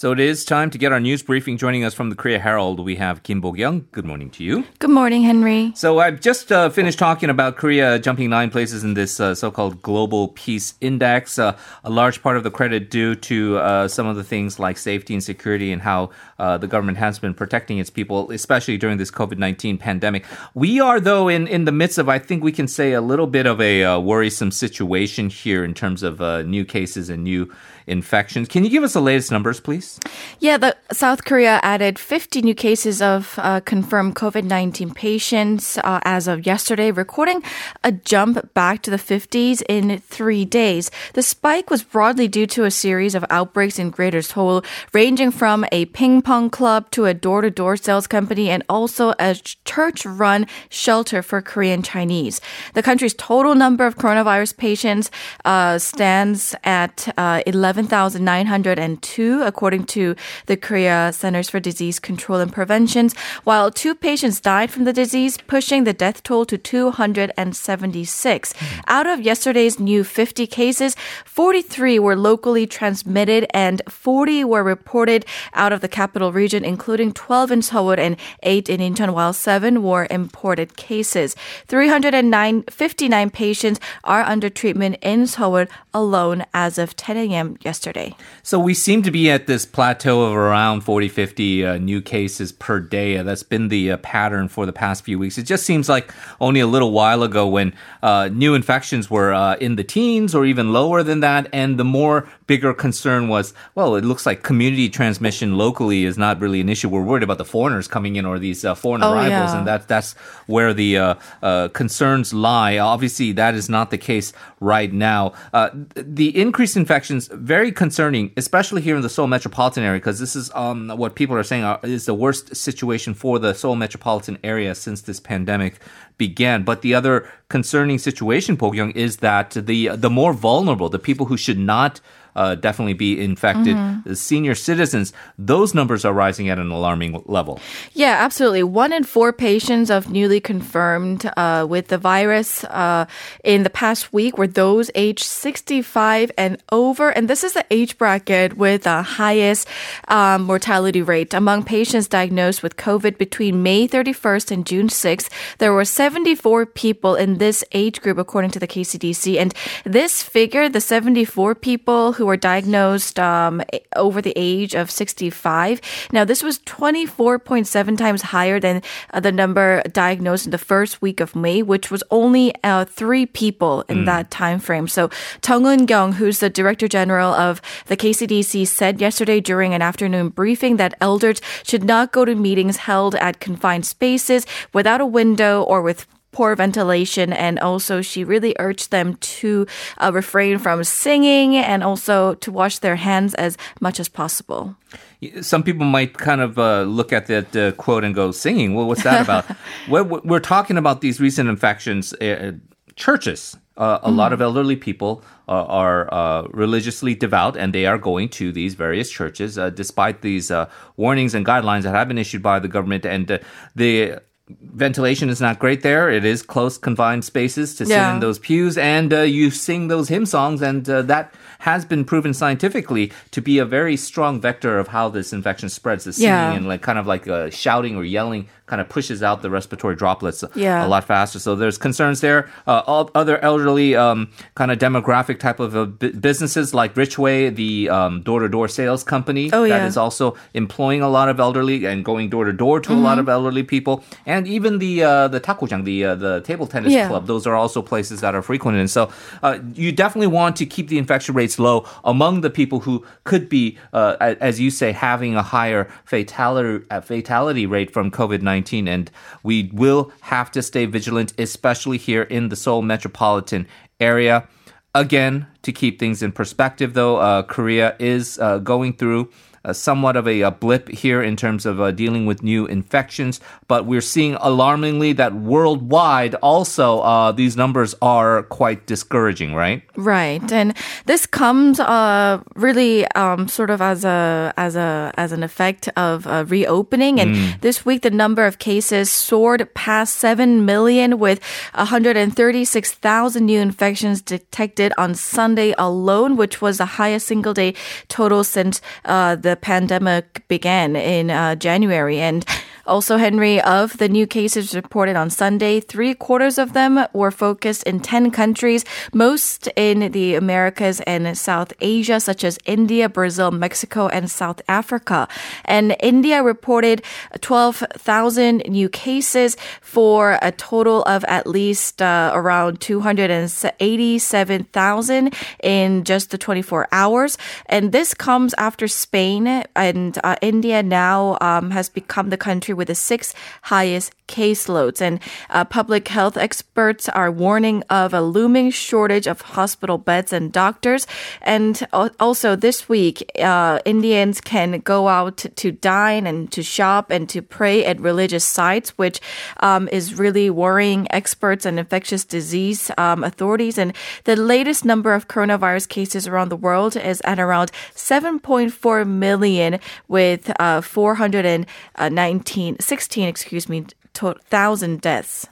So it is time to get our news briefing. Joining us from the Korea Herald, we have Kim Bo-gyung. Good morning to you. Good morning, Henry. So I've just uh, finished talking about Korea jumping nine places in this uh, so-called Global Peace Index. Uh, a large part of the credit due to uh, some of the things like safety and security and how uh, the government has been protecting its people, especially during this COVID-19 pandemic. We are, though, in, in the midst of, I think we can say, a little bit of a uh, worrisome situation here in terms of new cases and new infections. Can you give us the latest numbers, please? Yeah, the South Korea added 50 new cases of uh, confirmed COVID-19 patients uh, as of yesterday, recording a jump back to the 50s in three days. The spike was broadly due to a series of outbreaks in Greater Seoul, ranging from a ping pong club to a door-to-door sales company and also a church-run shelter for Korean Chinese. The country's total number of coronavirus patients uh, stands at uh, 11,902, according to the Korea Centers for Disease Control and Prevention, while two patients died from the disease, pushing the death toll to 276. Out of yesterday's new 50 cases, 43 were locally transmitted and 40 were reported out of the capital region, including 12 in Seoul and 8 in Incheon, while 7 were imported cases. 359 patients are under treatment in Seoul alone as of 10 a.m yesterday. So we seem to be at this plateau of around 40, 50 uh, new cases per day. Uh, that's been the uh, pattern for the past few weeks. It just seems like only a little while ago when uh, new infections were uh, in the teens or even lower than that. And the more bigger concern was, well, it looks like community transmission locally is not really an issue. We're worried about the foreigners coming in or these uh, foreign oh, arrivals. Yeah. And that, that's where the concerns lie. Obviously, that is not the case right now. the increased infections, very concerning, especially here in the Seoul metropolitan area, because this is um, what people are saying are, is the worst situation for the Seoul metropolitan area since this pandemic began. But the other concerning situation, Bo-gyung, is that the the more vulnerable, the people who should not uh, definitely be infected. Mm-hmm. Senior citizens, those numbers are rising at an alarming level. Yeah, absolutely. One in four patients of newly confirmed uh, with the virus uh, in the past week were those aged 65 and over. And this is the age bracket with the highest um, mortality rate. Among patients diagnosed with COVID between May 31st and June 6th, there were 74 people in this age group, according to the KCDC. And this figure, the 74 people who were diagnosed um, over the age of 65. Now, this was 24.7 times higher than uh, the number diagnosed in the first week of May, which was only uh, three people in mm. that time frame. So, Jung Eun-kyung, who's the Director General of the KCDC, said yesterday during an afternoon briefing that elders should not go to meetings held at confined spaces without a window or with poor ventilation and also she really urged them to uh, refrain from singing and also to wash their hands as much as possible. Some people might kind of uh, look at that uh, quote and go singing? Well what's that about? We're, we're, talking about these recent infections uh, churches. Uh, a mm. lot of elderly people uh, are uh, religiously devout and they are going to these various churches despite these warnings and guidelines that have been issued by the government. And the ventilation is not great there. It is close, confined spaces to sit yeah. in those pews, and uh, you sing those hymn songs, and uh, that has been proven scientifically to be a very strong vector of how this infection spreads. The singing yeah. and like kind of like uh, shouting or yelling kind of pushes out the respiratory droplets yeah. a lot faster. So there's concerns there. Uh, all other elderly um, kind of demographic type of uh, b- businesses like Richway, the um, door-to-door sales company oh, that yeah. is also employing a lot of elderly and going door to door to mm-hmm. a lot mm-hmm. of elderly people, and even the uh, the takujang, the uh, the table tennis yeah. club. Those are also places that are frequented. And so uh, you definitely want to keep the infection rates low among the people who could be, uh, as you say, having a higher fatality fatality rate from COVID nineteen. And we will have to stay vigilant, especially here in the Seoul metropolitan area. Again, to keep things in perspective, though, uh, Korea is uh, going through uh, somewhat of a, a, blip here in terms of uh, dealing with new infections, but we're seeing alarmingly that worldwide also uh, these numbers are quite discouraging, right? Right, and this comes uh, really um, sort of as a as a as an effect of uh, reopening. And mm. this week, the number of cases soared past seven million, with 136,000 new infections detected on Sunday alone, which was the highest single day total since uh, the the pandemic began in uh, January. And also, Henry, of the new cases reported on Sunday, three quarters of them were focused in 10 countries, most in the Americas and South Asia, such as India, Brazil, Mexico, and South Africa. And India reported 12,000 new cases for a total of at least uh, around 287,000 in just the 24 hours. And this comes after Spain and uh, India now um, has become the country with the sixth highest caseloads. And uh, public health experts are warning of a looming shortage of hospital beds and doctors. And also this week, uh, Indians can go out to dine and to shop and to pray at religious sites, which um, is really worrying experts and infectious disease um, authorities. And the latest number of coronavirus cases around the world is at around 7.4 million, with uh, 419, 16, excuse me, thousand deaths.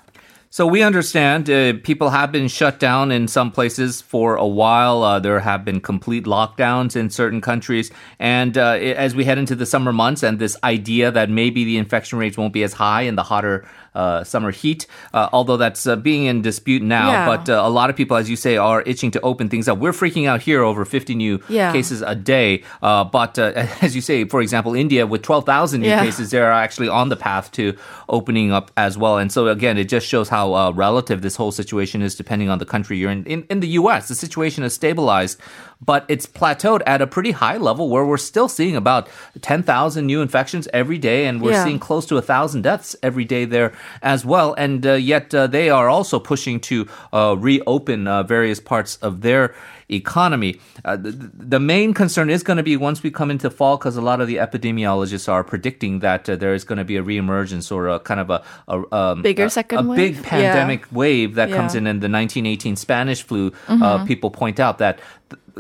So we understand uh, people have been shut down in some places for a while. Uh, there have been complete lockdowns in certain countries. And uh, as we head into the summer months and this idea that maybe the infection rates won't be as high in the hotter uh, summer heat, uh, although that's uh, being in dispute now. Yeah. But uh, a lot of people, as you say, are itching to open things up. We're freaking out here over 50 new yeah. cases a day. Uh, but uh, as you say, for example, India with 12,000 new yeah. cases, they're actually on the path to opening up as well. And so again, it just shows how relative this whole situation is depending on the country you're in. In, in the U.S., the situation has stabilized but it's plateaued at a pretty high level where we're still seeing about 10,000 new infections every day, and we're yeah. seeing close to 1,000 deaths every day there as well. And uh, yet uh, they are also pushing to uh, reopen uh, various parts of their economy. Uh, the, the, main concern is going to be once we come into fall, because a lot of the epidemiologists are predicting that uh, there is going to be a reemergence or a kind of a, a um, bigger a, second a wave? big pandemic yeah. wave that yeah. comes in in the 1918 Spanish flu. Mm-hmm. people point out that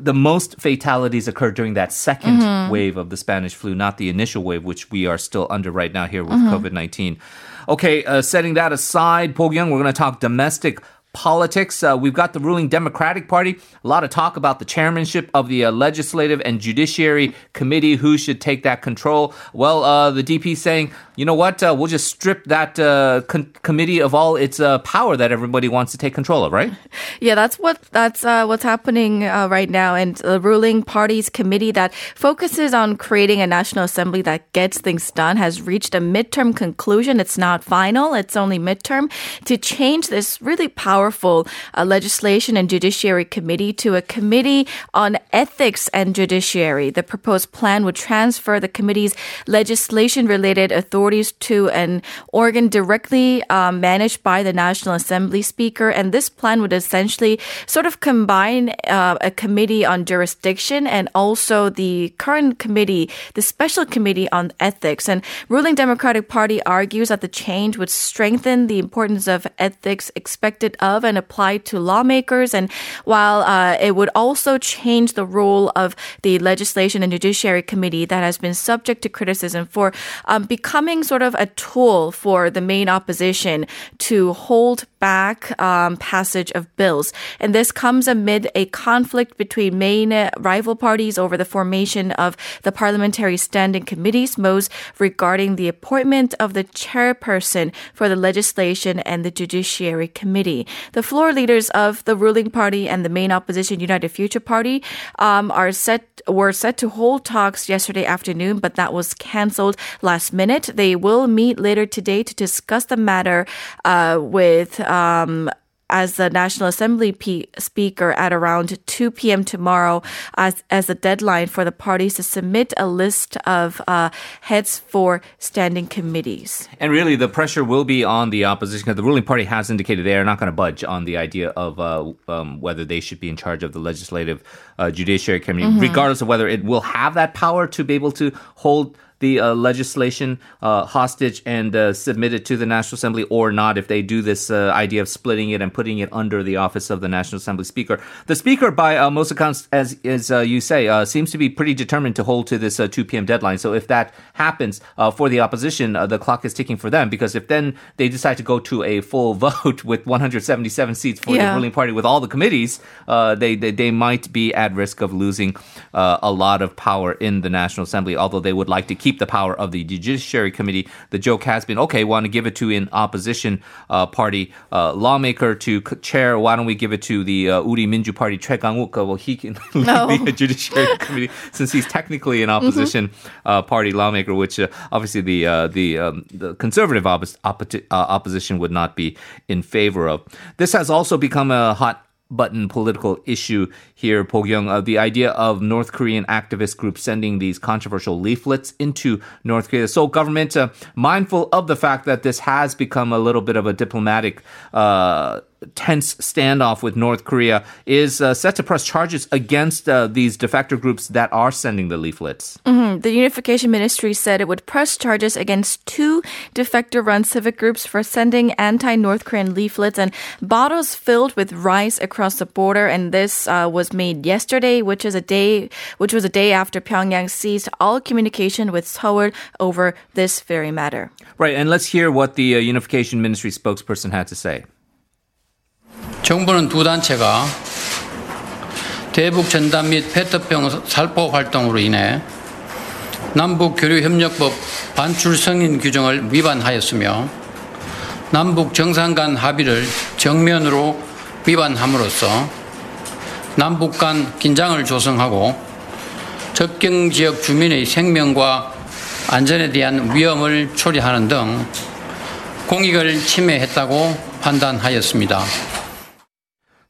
the most fatalities occurred during that 2nd mm-hmm. wave of the Spanish flu, not the initial wave, which we are still under right now here with mm-hmm. COVID 19. Okay, uh, setting that aside, Bo-gyung, we're going to talk domestic politics. Uh, we've got the ruling Democratic Party. A lot of talk about the chairmanship of the uh, Legislative and Judiciary Committee. Who should take that control? Well, uh, the DP saying you know what? Uh, we'll just strip that uh, con- committee of all its uh, power that everybody wants to take control of, right? Yeah, that's what that's what's happening right now. And the ruling party's committee that focuses on creating a national assembly that gets things done has reached a midterm conclusion. It's not final; it's only midterm to change this really powerful uh, legislation and judiciary committee to a committee on ethics and judiciary. The proposed plan would transfer the committee's legislation-related authorities to an organ directly um, managed by the National Assembly Speaker. And this plan would essentially sort of combine uh, a committee on jurisdiction and also the current committee, the special committee on ethics. And ruling Democratic Party argues that the change would strengthen the importance of ethics expected of and applied to lawmakers. And while uh, it would also change the role of the Legislation and Judiciary Committee that has been subject to criticism for um, becoming sort of a tool for the main opposition to hold back um, passage of bills. And this comes amid a conflict between main rival parties over the formation of the parliamentary standing committees, most regarding the appointment of the chairperson for the legislation and the judiciary committee. The floor leaders of the ruling party and the main opposition United Future Party um, are set were set to hold talks yesterday afternoon, but that was canceled last minute. They will meet later today to discuss the matter uh, with um, as the National Assembly P- Speaker at around 2 p.m. tomorrow as, as the deadline for the parties to submit a list of uh, heads for standing committees. And really, the pressure will be on the opposition because the ruling party has indicated they are not going to budge on the idea of uh, um, whether they should be in charge of the legislative uh, judiciary committee, mm-hmm. regardless of whether it will have that power to be able to hold the uh, legislation uh, hostage and uh, submit it to the National Assembly or not if they do this uh, idea of splitting it and putting it under the office of the National Assembly Speaker. The Speaker, by uh, most accounts, as, as uh, you say, seems to be pretty determined to hold to this 2 p.m. deadline. So if that happens for the opposition, the clock is ticking for them because if then they decide to go to a full vote with 177 seats for yeah. the ruling party with all the committees, they, they, they might be at risk of losing a lot of power in the National Assembly, although they would like to keep keep the power of the Judiciary Committee. The joke has been, okay, want to give it to an opposition uh, party uh, lawmaker to chair. Why don't we give it to the uh, Uri Minju Party, Choi Kang-wook? Well, he can lead no. the Judiciary Committee since he's technically an opposition mm-hmm. uh, party lawmaker, which uh, obviously the uh, the um, the conservative oppo- uh, opposition would not be in favor of. This has also become a hot button political issue here, Bo-gyung, uh, the idea of North Korean activist groups sending these controversial leaflets into North Korea. So government, uh, mindful of the fact that this has become a little bit of a diplomatic uh, tense standoff with North Korea is uh, set to press charges against uh, these defector groups that are sending the leaflets. Mm-hmm. The Unification Ministry said it would press charges against two defector run civic groups for sending anti North Korean leaflets and bottles filled with rice across the border. And this uh, was made yesterday, which is a day, which was a day after Pyongyang seized all communication with Seoul over this very matter. Right. And let's hear what the uh, Unification Ministry spokesperson had to say. 정부는 두 단체가 대북 전단 및 페트병 살포 활동으로 인해 남북 교류 협력법 반출 승인 규정을 위반하였으며 남북 정상 간 합의를 정면으로 위반함으로써 남북 간 긴장을 조성하고 접경 지역 주민의 생명과 안전에 대한 위험을 초래하는 등 공익을 침해했다고 판단하였습니다.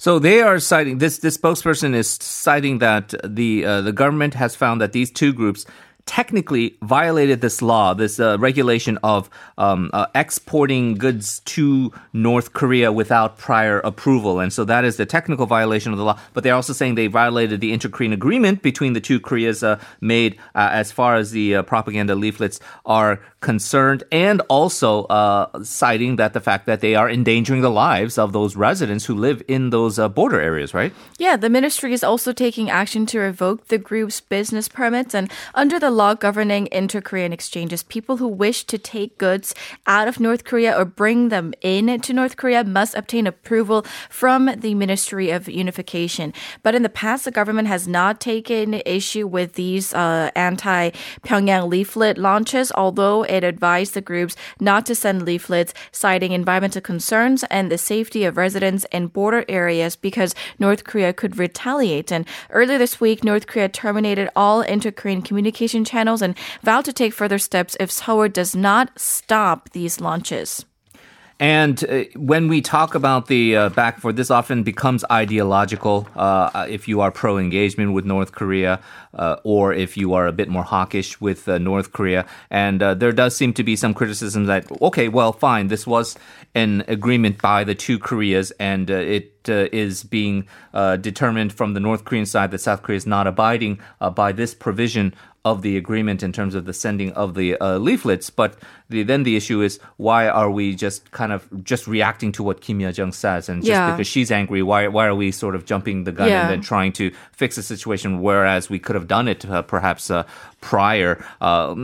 So they are citing this. This spokesperson is citing that the uh, the government has found that these two groups technically violated this law, this uh, regulation of um, uh, exporting goods to North Korea without prior approval. And so that is the technical violation of the law. But they're also saying they violated the inter-Korean agreement between the two Koreas uh, made uh, as far as the uh, propaganda leaflets are concerned, and also uh, citing that the fact that they are endangering the lives of those residents who live in those border areas, right? Yeah, the ministry is also taking action to revoke the group's business permits. And under the law governing inter Korean exchanges, people who wish to take goods out of North Korea or bring them in to North Korea must obtain approval from the Ministry of Unification. But in the past, the government has not taken issue with these uh, anti Pyongyang leaflet launches, although it advised the groups not to send leaflets citing environmental concerns and the safety of residents in border areas because North Korea could retaliate. And earlier this week, North Korea terminated all inter Korean communication channels and vowed to take further steps if Seoul does not stop these launches. And uh, when we talk about the uh, back and forth, this often becomes ideological. Uh, if you are pro engagement with North Korea, uh, or if you are a bit more hawkish with uh, North Korea. And uh, there does seem to be some criticism that, okay, well, fine, this was an agreement by the two Koreas, and it is being determined from the North Korean side that South Korea is not abiding by this provision of the agreement in terms of the sending of the uh, leaflets. But the, then the issue is why are we just kind of just reacting to what Kim Yo Jong says, and just yeah. because she's angry, why why are we sort of jumping the gun yeah. and then trying to fix the situation, whereas we could have done it uh, perhaps uh, prior. Uh,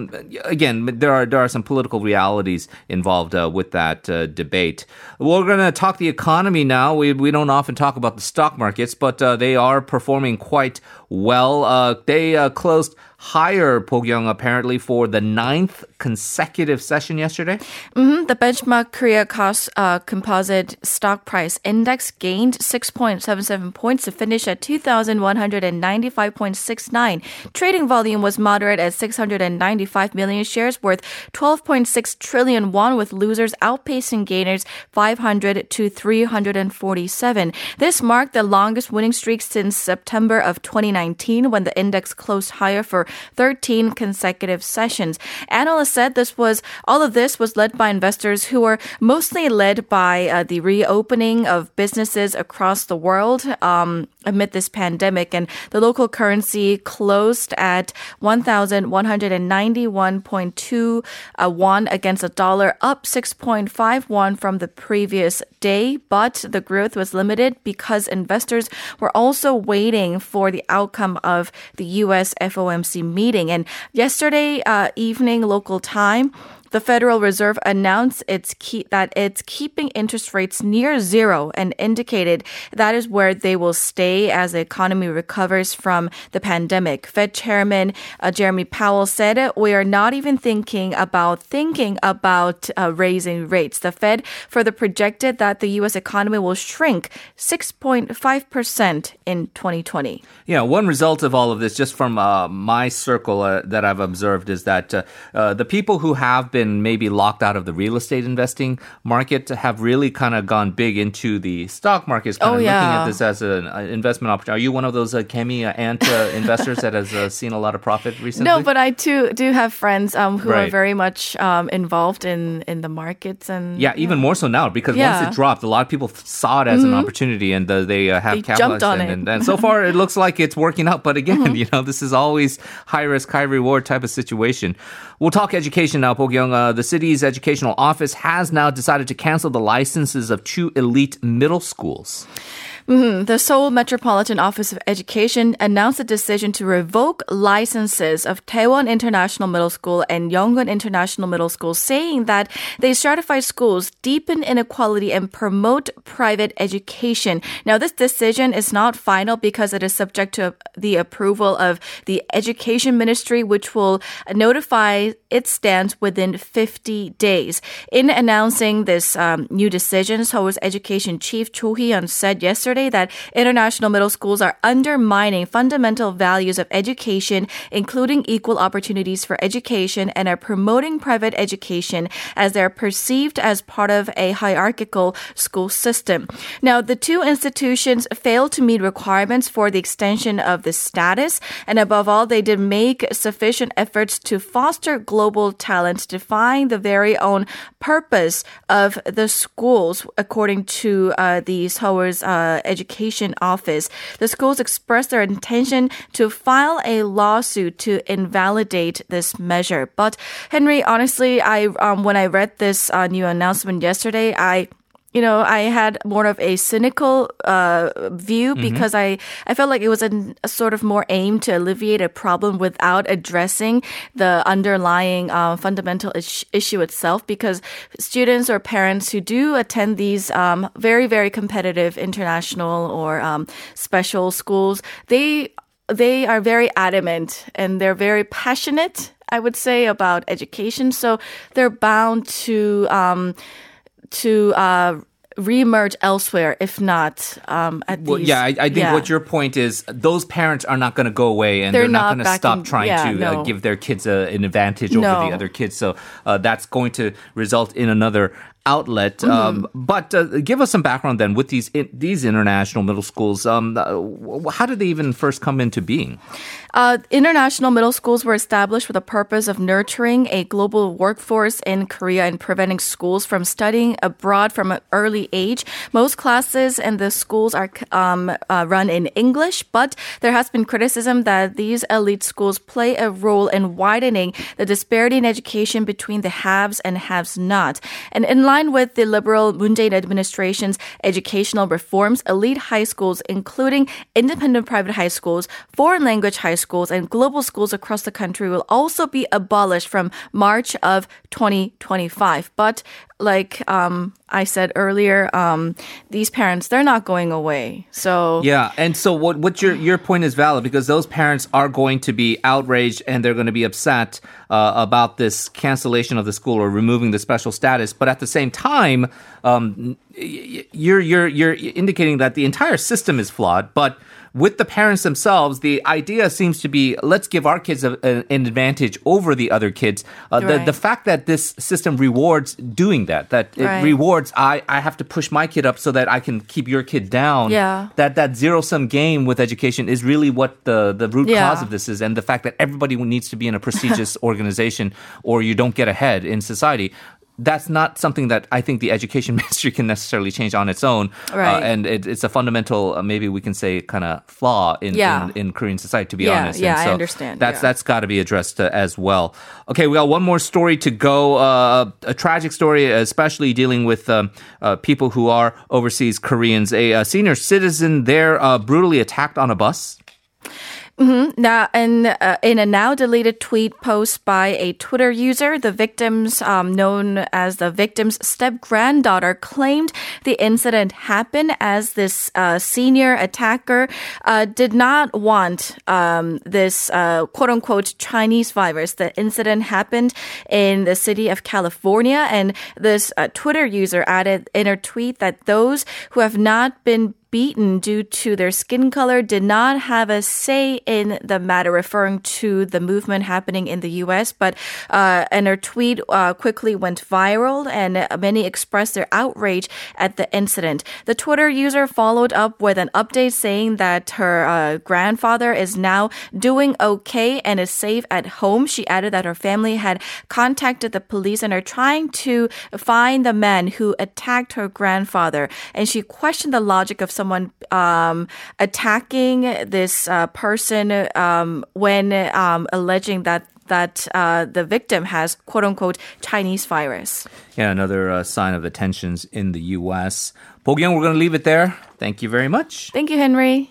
again, there are there are some political realities involved uh, with that uh, debate. We're going to talk the economy now. We we don't often talk about the stock markets, but they are performing quite well. they closed higher, Bo-gyung, apparently for the ninth consecutive session yesterday. Mm-hmm. The benchmark Korea cost uh, composite stock price index gained 6.77 points to finish at 2,195.69. Trading volume was moderate at 695 million shares worth 12.6 trillion won, with losers outpacing gainers 500 to 347. This marked the longest winning streak since September of 2019 when the index closed higher for 13 consecutive sessions. Analysts said this was all of this was led by investors who were mostly led by uh, the reopening of businesses across the world. Um, amid this pandemic and the local currency closed at 1191.2 uh, won against a dollar up 6.5 won from the previous day. But the growth was limited because investors were also waiting for the outcome of the US FOMC meeting. And yesterday uh, evening local time the Federal Reserve announced its key, that it's keeping interest rates near zero and indicated that is where they will stay as the economy recovers from the pandemic. Fed Chairman uh, Jerome Powell said, "We are not even thinking about thinking about uh, raising rates." The Fed further projected that the U.S. economy will shrink 6.5 percent in 2020. Yeah, one result of all of this, just from uh, my circle uh, that I've observed, is that uh, uh, the people who have been been maybe locked out of the real estate investing market have really kind of gone big into the stock markets, kind oh, of yeah. looking at this as an investment opportunity. Are you one of those uh, Gaemi uh, ant uh, investors that has uh, seen a lot of profit recently? No, but I too do have friends um, who Right. are very much um, involved in, in the markets and Yeah, even more so now because Yeah. Mm-hmm. once it dropped, a lot of people saw it as an opportunity and uh, they uh, have They capitalized jumped on and, it. And, and so far, it looks like it's working out. But again, Mm-hmm. you know, this is always high risk, high reward type of situation. We'll talk education now, Bo-gyung. Uh, the city's educational office has now decided to cancel the licenses of two elite middle schools. The Seoul Metropolitan Office of Education announced a decision to revoke licenses of Daewon International Middle School and Younghoon International Middle School, saying that they stratify schools, deepen inequality, and promote private education. Now, this decision is not final because it is subject to the approval of the Education Ministry, which will notify its stance within 50 days. In announcing this um, new decision, Seoul's Education Chief Cho Hee-yeon said yesterday that international middle schools are undermining fundamental values of education, including equal opportunities for education, and are promoting private education as they're perceived as part of a hierarchical school system. Now, the two institutions failed to meet requirements for the extension of the status, and above all, they did make sufficient efforts to foster global talent, define the very own purpose of the schools, according to uh, the Seoul's uh, Education Office. The schools expressed their intention to file a lawsuit to invalidate this measure. But Henry, honestly, I um, when I read this uh, new announcement yesterday, I you know, I had more of a cynical uh, view because I, I felt like it was a, a sort of more aim to alleviate a problem without addressing the underlying uh, fundamental is- issue itself. Because students or parents who do attend these um, very, very competitive international or um, special schools, they they are very adamant and they're very passionate. I would say about education, so they're bound to. Um, to uh, reemerge elsewhere if not um, at Well, these. yeah, I, I think yeah. what your point is, those parents are not going to go away and they're, They're not, going to stop trying yeah, to uh, give their kids a, an advantage over No. the other kids. So uh, that's going to result in another outlet. Mm-hmm. Um, but uh, give us some background then with these in, these international middle schools. Um, uh, how did they even first come into being? Uh, international middle schools were established with the purpose of nurturing a global workforce in Korea and preventing schools from studying abroad from an early age. Most classes in the schools are um, uh, run in English, but there has been criticism that these elite schools play a role in widening the disparity in education between the haves and haves not. And in line with the liberal Moon Jae-in administration's educational reforms, elite high schools, including independent private high schools, foreign language high schools, and global schools across the country will also be abolished from March of 2025. But like um, I said earlier, um, these parents, they're not going away. So Yeah, and so what? What your your point is valid because those parents are going to be outraged and they're going to be upset uh, about this cancellation of the school or removing the special status. But at the same time, um, you're you're you're indicating that the entire system is flawed, but with the parents themselves, the idea seems to be let's give our kids a, a, an advantage over the other kids. Uh, Right. the, the fact that this system rewards doing that, that it Right. rewards I, I have to push my kid up so that I can keep your kid down. Yeah. That that zero sum game with education is really what the, the root Yeah. cause of this is, and the fact that everybody needs to be in a prestigious organization or you don't get ahead in society. That's not something that I think the education ministry can necessarily change on its own. Right. Uh, and it, it's a fundamental, uh, maybe we can say, kind of flaw in, Yeah. in, in Korean society, to be Yeah, honest. yeah, And I understand, That's, yeah. that's got to be addressed uh, as well. Okay, we got one more story to go. Uh, a tragic story, especially dealing with um, uh, people who are overseas Koreans. A, uh senior citizen there uh, brutally attacked on a bus. Now, in, uh, in a now deleted tweet post by a Twitter user, the victims, um, known as the victim's step granddaughter, claimed the incident happened as this uh, senior attacker uh, did not want um, this uh, quote unquote Chinese virus. The incident happened in the city of California, and this uh, Twitter user added in her tweet that those who have not been beaten due to their skin color did not have a say in the matter, referring to the movement happening in the U.S. But uh, and her tweet uh, quickly went viral, and many expressed their outrage at the incident. The Twitter user followed up with an update saying that her uh, grandfather is now doing okay and is safe at home. She added that her family had contacted the police and are trying to find the man who attacked her grandfather. And she questioned the logic of someone um, attacking this uh, person um, when um, alleging that that uh, the victim has quote unquote Chinese virus. Yeah, another uh, sign of the tensions in the U.S. Bo-gyung, we're going to leave it there. Thank you very much. Thank you, Henry.